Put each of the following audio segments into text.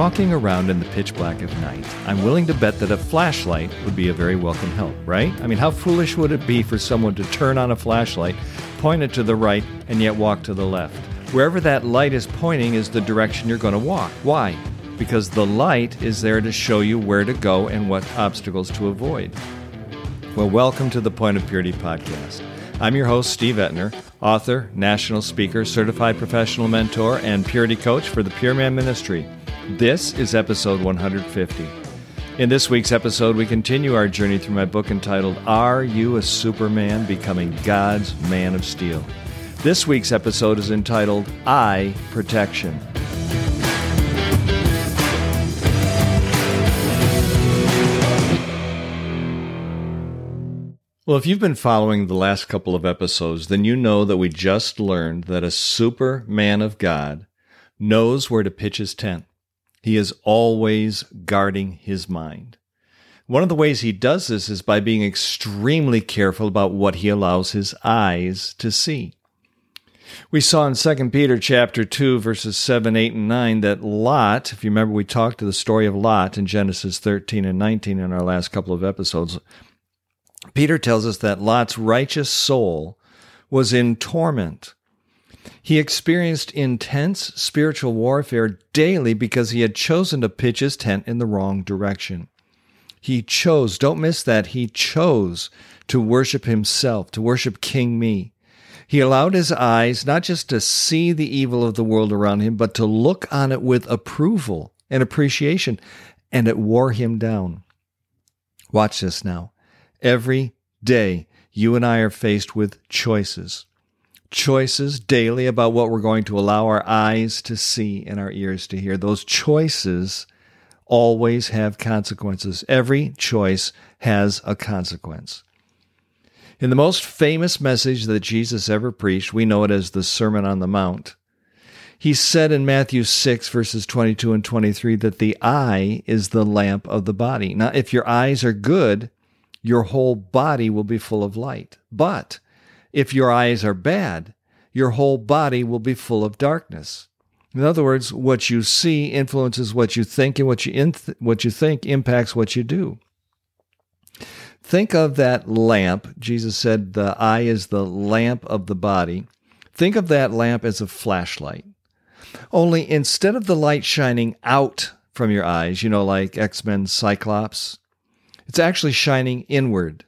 walking around in the pitch black of night, I'm willing to bet that a flashlight would be a very welcome help, right? I mean, how foolish would it be for someone to turn on a flashlight, point it to the right, and yet walk to the left? Wherever that light is pointing is the direction you're going to walk. Why? Because the light is there to show you where to go and what obstacles to avoid. Well, welcome to the Point of Purity podcast. I'm your host, Steve Etner, author, national speaker, certified professional mentor, and purity coach for the Pure Man Ministry. This is episode 150. In this week's episode, we continue our journey through my book entitled Are You a Superman Becoming God's Man of Steel? This week's episode is entitled Eye Protection. Well, if you've been following the last couple of episodes, then you know that we just learned that a superman of God knows where to pitch his tent. He is always guarding his mind. One of the ways he does this is by being extremely careful about what he allows his eyes to see. We saw in 2 Peter chapter 2 verses 7, 8 and 9 that Lot, if you remember we talked to the story of Lot in Genesis 13 and 19 in our last couple of episodes, Peter tells us that Lot's righteous soul was in torment. He experienced intense spiritual warfare daily because he had chosen to pitch his tent in the wrong direction. He chose, don't miss that, he chose to worship himself, to worship King Me. He allowed his eyes not just to see the evil of the world around him, but to look on it with approval and appreciation, and it wore him down. Watch this now. Every day, you and I are faced with choices. Choices daily about what we're going to allow our eyes to see and our ears to hear. Those choices always have consequences. Every choice has a consequence. In the most famous message that Jesus ever preached, we know it as the Sermon on the Mount. He said in Matthew 6, verses 22 and 23, that the eye is the lamp of the body. Now, if your eyes are good, your whole body will be full of light. But if your eyes are bad, your whole body will be full of darkness. In other words, what you see influences what you think, and what you, what you think impacts what you do. Think of that lamp. Jesus said the eye is the lamp of the body. Think of that lamp as a flashlight. Only instead of the light shining out from your eyes, you know, like X Men Cyclops, it's actually shining inward.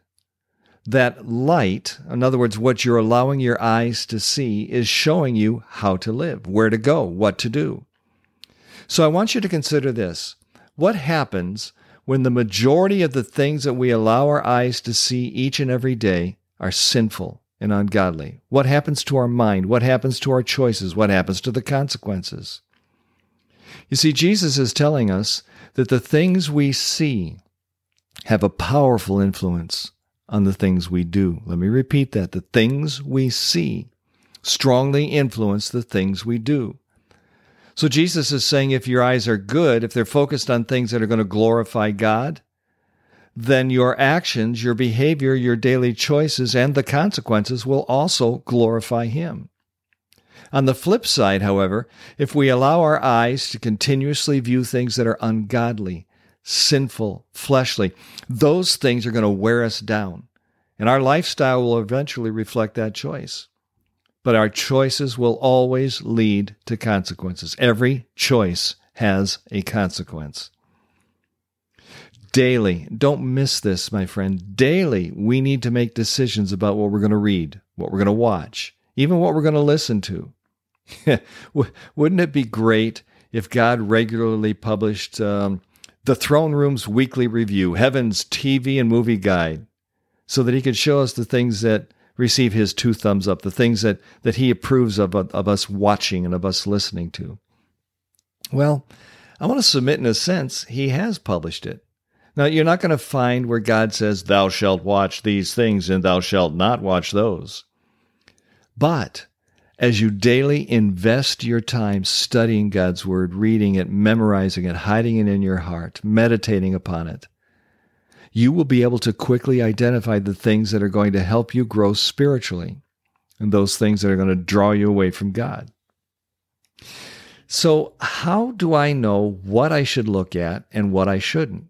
That light, in other words, what you're allowing your eyes to see, is showing you how to live, where to go, what to do. So I want you to consider this. What happens when the majority of the things that we allow our eyes to see each and every day are sinful and ungodly? What happens to our mind? What happens to our choices? What happens to the consequences? You see, Jesus is telling us that the things we see, have a powerful influence on the things we do. Let me repeat that. The things we see strongly influence the things we do. So Jesus is saying if your eyes are good, if they're focused on things that are going to glorify God, then your actions, your behavior, your daily choices, and the consequences will also glorify Him. On the flip side, however, if we allow our eyes to continuously view things that are ungodly, sinful, fleshly. Those things are going to wear us down. And our lifestyle will eventually reflect that choice. But our choices will always lead to consequences. Every choice has a consequence. Daily, don't miss this, my friend. Daily, we need to make decisions about what we're going to read, what we're going to watch, even what we're going to listen to. Wouldn't it be great if God regularly published um, the Throne Room's weekly review, Heaven's TV and movie guide, so that he could show us the things that receive his two thumbs up, the things that, that he approves of, of us watching and of us listening to. Well, I want to submit in a sense, he has published it. Now, you're not going to find where God says, Thou shalt watch these things and thou shalt not watch those. But as you daily invest your time studying God's Word, reading it, memorizing it, hiding it in your heart, meditating upon it, you will be able to quickly identify the things that are going to help you grow spiritually and those things that are going to draw you away from God. So, how do I know what I should look at and what I shouldn't?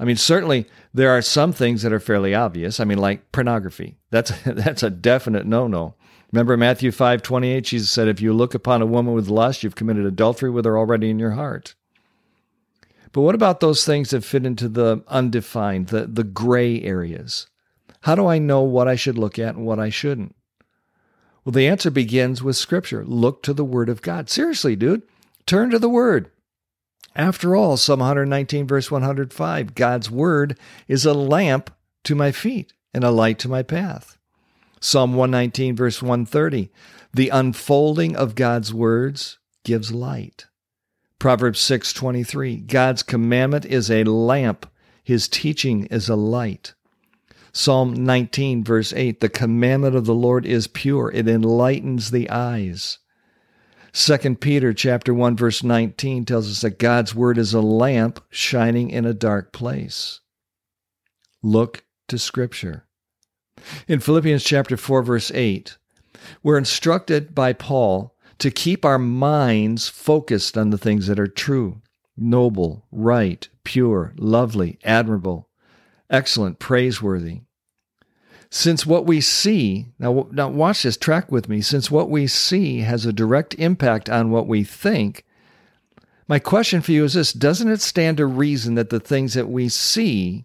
I mean, certainly there are some things that are fairly obvious. I mean, like pornography. That's that's a definite no-no. Remember Matthew 5 28, Jesus said, If you look upon a woman with lust, you've committed adultery with her already in your heart. But what about those things that fit into the undefined, the, the gray areas? How do I know what I should look at and what I shouldn't? Well, the answer begins with Scripture. Look to the Word of God. Seriously, dude, turn to the Word. After all, Psalm 119, verse 105 God's Word is a lamp to my feet and a light to my path. Psalm 119, verse 130 The unfolding of God's words gives light. Proverbs 6:23 God's commandment is a lamp, his teaching is a light. Psalm 19 verse 8 The commandment of the Lord is pure, it enlightens the eyes. 2 Peter chapter 1 verse 19 tells us that God's word is a lamp shining in a dark place. Look to scripture. In Philippians chapter 4 verse 8, we're instructed by Paul to keep our minds focused on the things that are true, noble, right, pure, lovely, admirable, excellent, praiseworthy. Since what we see, now, now watch this, track with me, since what we see has a direct impact on what we think, my question for you is this. Doesn't it stand to reason that the things that we see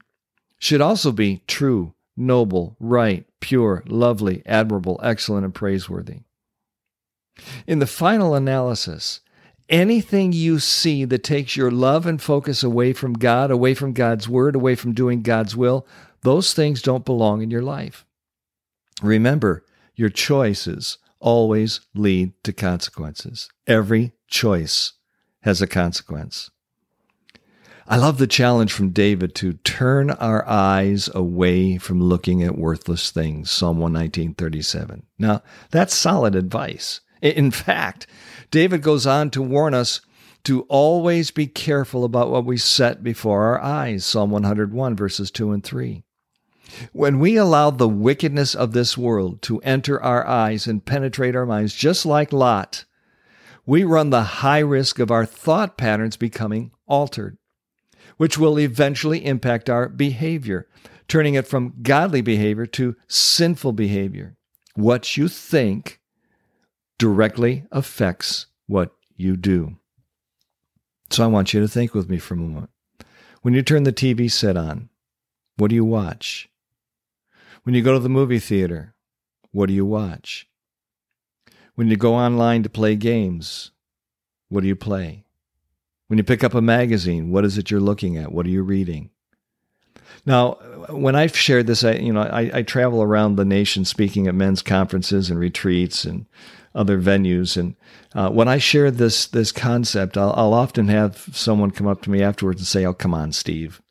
should also be true, noble, right, pure, lovely, admirable, excellent, and praiseworthy? In the final analysis, anything you see that takes your love and focus away from God, away from God's word, away from doing God's will, those things don't belong in your life. Remember, your choices always lead to consequences. Every choice has a consequence. I love the challenge from David to turn our eyes away from looking at worthless things, Psalm 119:37. Now, that's solid advice. In fact, David goes on to warn us to always be careful about what we set before our eyes. Psalm 101, verses 2 and 3. When we allow the wickedness of this world to enter our eyes and penetrate our minds, just like Lot, we run the high risk of our thought patterns becoming altered, which will eventually impact our behavior, turning it from godly behavior to sinful behavior. What you think directly affects what you do. So I want you to think with me for a moment. When you turn the TV set on, what do you watch? When you go to the movie theater, what do you watch? When you go online to play games, what do you play? When you pick up a magazine, what is it you're looking at? What are you reading? Now, when I've shared this, I you know I, I travel around the nation speaking at men's conferences and retreats and other venues. And uh, when I share this this concept, I'll, I'll often have someone come up to me afterwards and say, "Oh, come on, Steve,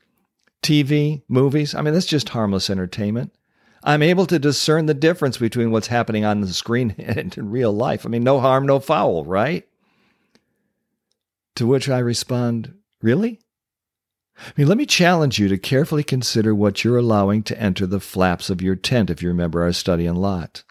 TV, movies. I mean, that's just harmless entertainment." I'm able to discern the difference between what's happening on the screen and in real life. I mean, no harm, no foul, right? To which I respond, Really? I mean, let me challenge you to carefully consider what you're allowing to enter the flaps of your tent if you remember our study on Lot.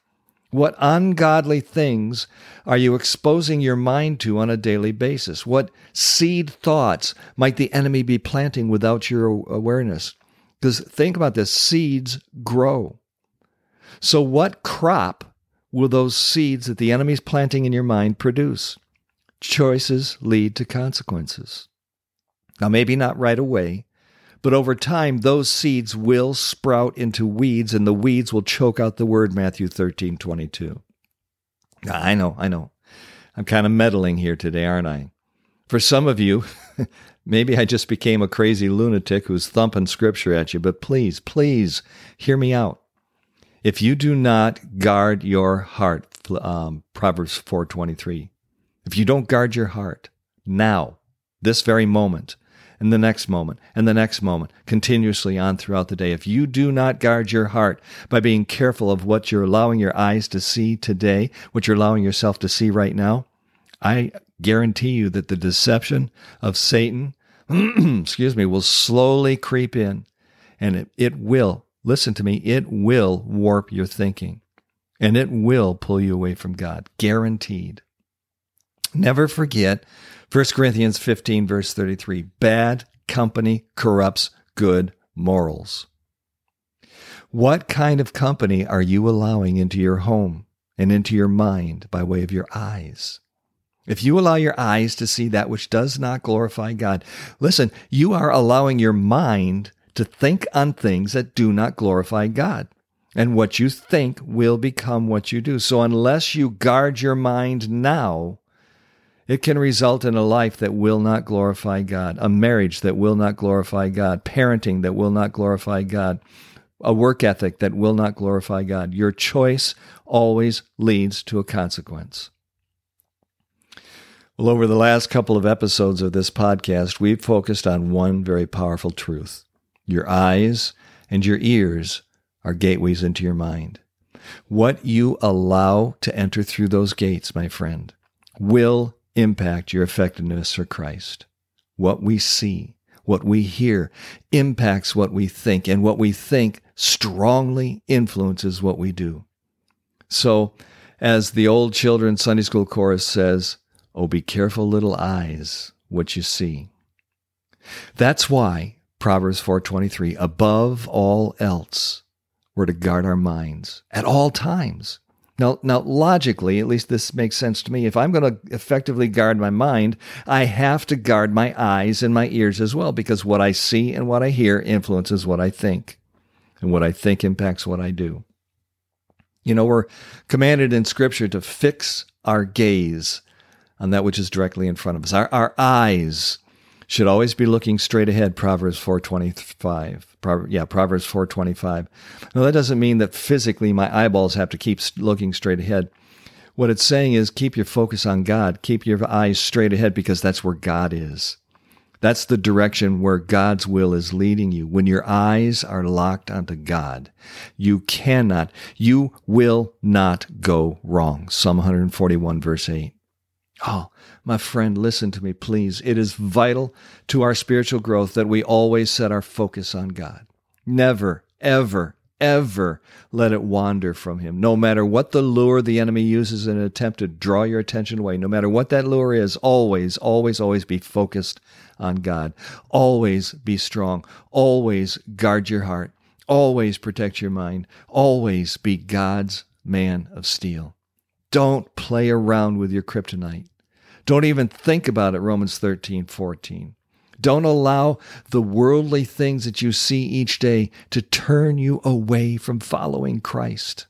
What ungodly things are you exposing your mind to on a daily basis? What seed thoughts might the enemy be planting without your awareness? Because think about this seeds grow. So, what crop will those seeds that the enemy is planting in your mind produce? Choices lead to consequences. Now, maybe not right away, but over time, those seeds will sprout into weeds, and the weeds will choke out the word, Matthew 13, 22. I know, I know. I'm kind of meddling here today, aren't I? For some of you, maybe I just became a crazy lunatic who's thumping scripture at you, but please, please hear me out. If you do not guard your heart, um, Proverbs 4:23. If you don't guard your heart now, this very moment, and the next moment and the next moment, continuously on throughout the day. If you do not guard your heart by being careful of what you're allowing your eyes to see today, what you're allowing yourself to see right now, I guarantee you that the deception of Satan, excuse me, will slowly creep in and it, it will, listen to me, it will warp your thinking and it will pull you away from God. Guaranteed. Never forget 1 Corinthians 15, verse 33 bad company corrupts good morals. What kind of company are you allowing into your home and into your mind by way of your eyes? If you allow your eyes to see that which does not glorify God, listen, you are allowing your mind to think on things that do not glorify God. And what you think will become what you do. So unless you guard your mind now, it can result in a life that will not glorify God, a marriage that will not glorify God, parenting that will not glorify God, a work ethic that will not glorify God. Your choice always leads to a consequence. Well, over the last couple of episodes of this podcast, we've focused on one very powerful truth. Your eyes and your ears are gateways into your mind. What you allow to enter through those gates, my friend, will impact your effectiveness for Christ. What we see, what we hear impacts what we think, and what we think strongly influences what we do. So, as the old children's Sunday school chorus says, Oh, be careful, little eyes, what you see. That's why Proverbs 4:23, above all else, we're to guard our minds at all times. Now, now, logically, at least this makes sense to me. If I'm going to effectively guard my mind, I have to guard my eyes and my ears as well, because what I see and what I hear influences what I think, and what I think impacts what I do. You know, we're commanded in Scripture to fix our gaze on that which is directly in front of us. Our, our eyes should always be looking straight ahead, Proverbs 425. Proverbs, yeah, Proverbs 425. Now, that doesn't mean that physically my eyeballs have to keep looking straight ahead. What it's saying is keep your focus on God. Keep your eyes straight ahead because that's where God is. That's the direction where God's will is leading you. When your eyes are locked onto God, you cannot, you will not go wrong. Psalm 141, verse 8. Oh, my friend, listen to me, please. It is vital to our spiritual growth that we always set our focus on God. Never, ever, ever let it wander from Him. No matter what the lure the enemy uses in an attempt to draw your attention away, no matter what that lure is, always, always, always be focused on God. Always be strong. Always guard your heart. Always protect your mind. Always be God's man of steel. Don't play around with your kryptonite. Don't even think about it, Romans 13, 14. Don't allow the worldly things that you see each day to turn you away from following Christ.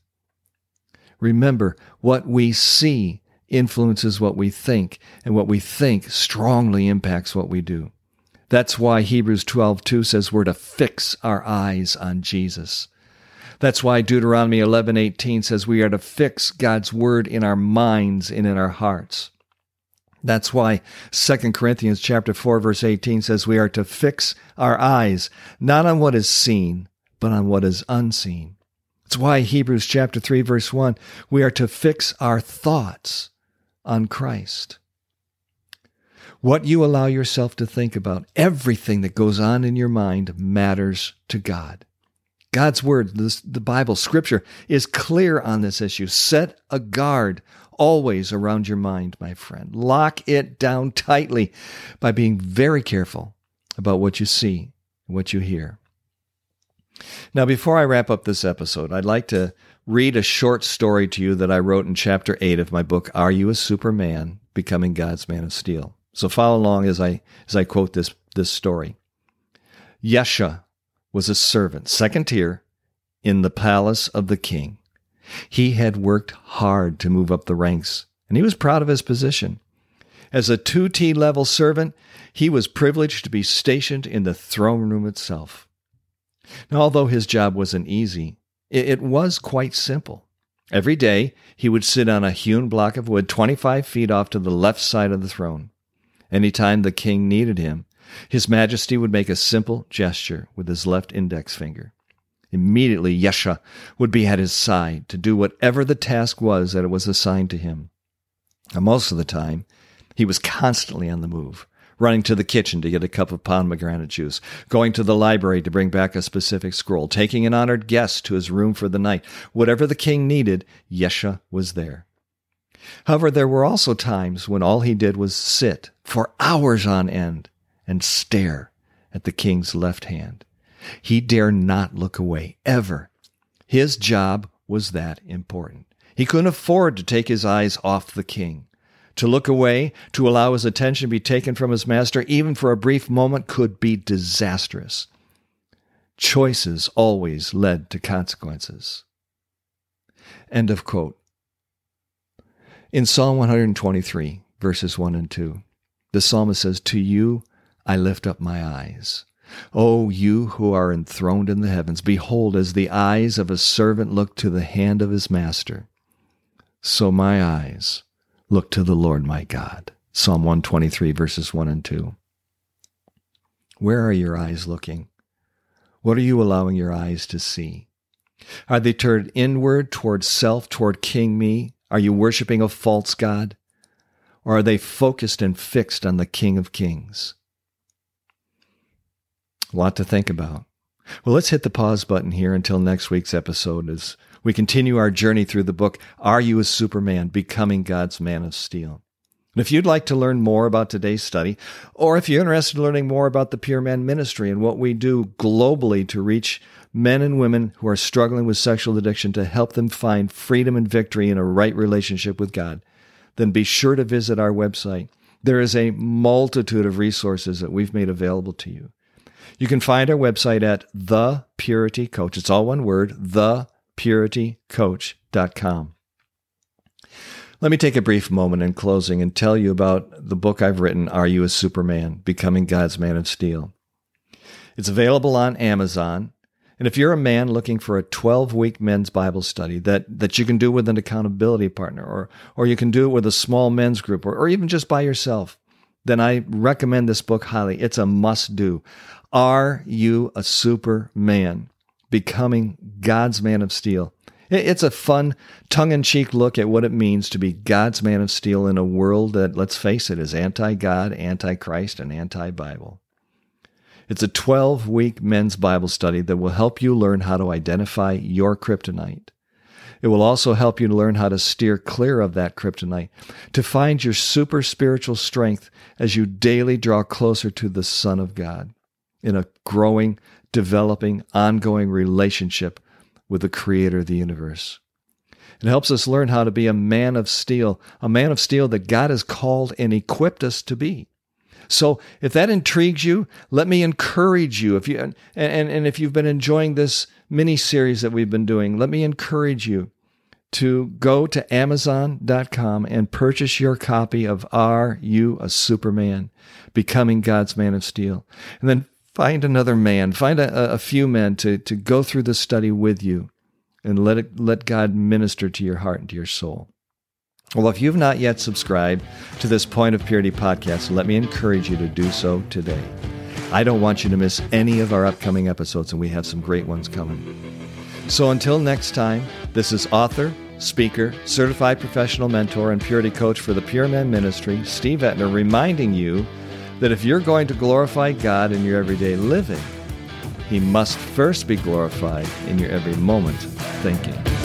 Remember, what we see influences what we think, and what we think strongly impacts what we do. That's why Hebrews 12:2 says we're to fix our eyes on Jesus. That's why Deuteronomy 11:18 says we are to fix God's word in our minds and in our hearts. That's why 2 Corinthians chapter 4 verse 18 says we are to fix our eyes not on what is seen, but on what is unseen. It's why Hebrews chapter 3 verse 1 we are to fix our thoughts on Christ. What you allow yourself to think about, everything that goes on in your mind matters to God. God's word, the Bible, scripture is clear on this issue. Set a guard always around your mind, my friend. Lock it down tightly by being very careful about what you see and what you hear. Now, before I wrap up this episode, I'd like to read a short story to you that I wrote in chapter 8 of my book, Are You a Superman? Becoming God's Man of Steel. So follow along as I, as I quote this, this story. Yesha was a servant, second tier, in the palace of the king. He had worked hard to move up the ranks, and he was proud of his position. As a 2T level servant, he was privileged to be stationed in the throne room itself. Now, although his job wasn't easy, it was quite simple. Every day, he would sit on a hewn block of wood 25 feet off to the left side of the throne. Any time the king needed him, his Majesty would make a simple gesture with his left index finger. Immediately, Yesha would be at his side to do whatever the task was that it was assigned to him. And most of the time, he was constantly on the move, running to the kitchen to get a cup of pomegranate juice, going to the library to bring back a specific scroll, taking an honored guest to his room for the night. Whatever the king needed, Yesha was there. However, there were also times when all he did was sit for hours on end and stare at the king's left hand. He dare not look away, ever. His job was that important. He couldn't afford to take his eyes off the king. To look away, to allow his attention to be taken from his master, even for a brief moment, could be disastrous. Choices always led to consequences. End of quote. In Psalm 123, verses 1 and 2, the psalmist says, To you I lift up my eyes. O you who are enthroned in the heavens, behold, as the eyes of a servant look to the hand of his master, so my eyes look to the Lord my God. Psalm 123, verses 1 and 2. Where are your eyes looking? What are you allowing your eyes to see? Are they turned inward toward self, toward King Me? Are you worshiping a false God? Or are they focused and fixed on the King of Kings? A lot to think about. Well, let's hit the pause button here until next week's episode as we continue our journey through the book, Are You a Superman? Becoming God's Man of Steel. And if you'd like to learn more about today's study, or if you're interested in learning more about the Pure Man Ministry and what we do globally to reach men and women who are struggling with sexual addiction to help them find freedom and victory in a right relationship with God, then be sure to visit our website. There is a multitude of resources that we've made available to you. You can find our website at The Purity Coach. It's all one word, thepuritycoach.com. Let me take a brief moment in closing and tell you about the book I've written, Are You a Superman? Becoming God's Man of Steel. It's available on Amazon. And if you're a man looking for a 12 week men's Bible study that, that you can do with an accountability partner, or, or you can do it with a small men's group, or, or even just by yourself, then I recommend this book highly. It's a must do. Are you a superman? Becoming God's man of steel. It's a fun, tongue in cheek look at what it means to be God's man of steel in a world that, let's face it, is anti God, anti Christ, and anti Bible. It's a 12 week men's Bible study that will help you learn how to identify your kryptonite. It will also help you to learn how to steer clear of that kryptonite, to find your super spiritual strength as you daily draw closer to the Son of God in a growing, developing, ongoing relationship with the creator of the universe. It helps us learn how to be a man of steel, a man of steel that God has called and equipped us to be. So if that intrigues you, let me encourage you. If you and, and, and if you've been enjoying this mini series that we've been doing, let me encourage you to go to Amazon.com and purchase your copy of Are You a Superman? Becoming God's Man of Steel. And then Find another man, find a, a few men to, to go through the study with you and let, it, let God minister to your heart and to your soul. Well, if you've not yet subscribed to this Point of Purity podcast, let me encourage you to do so today. I don't want you to miss any of our upcoming episodes, and we have some great ones coming. So until next time, this is author, speaker, certified professional mentor, and purity coach for the Pure Man Ministry, Steve Etner, reminding you that if you're going to glorify God in your everyday living, He must first be glorified in your every moment thinking.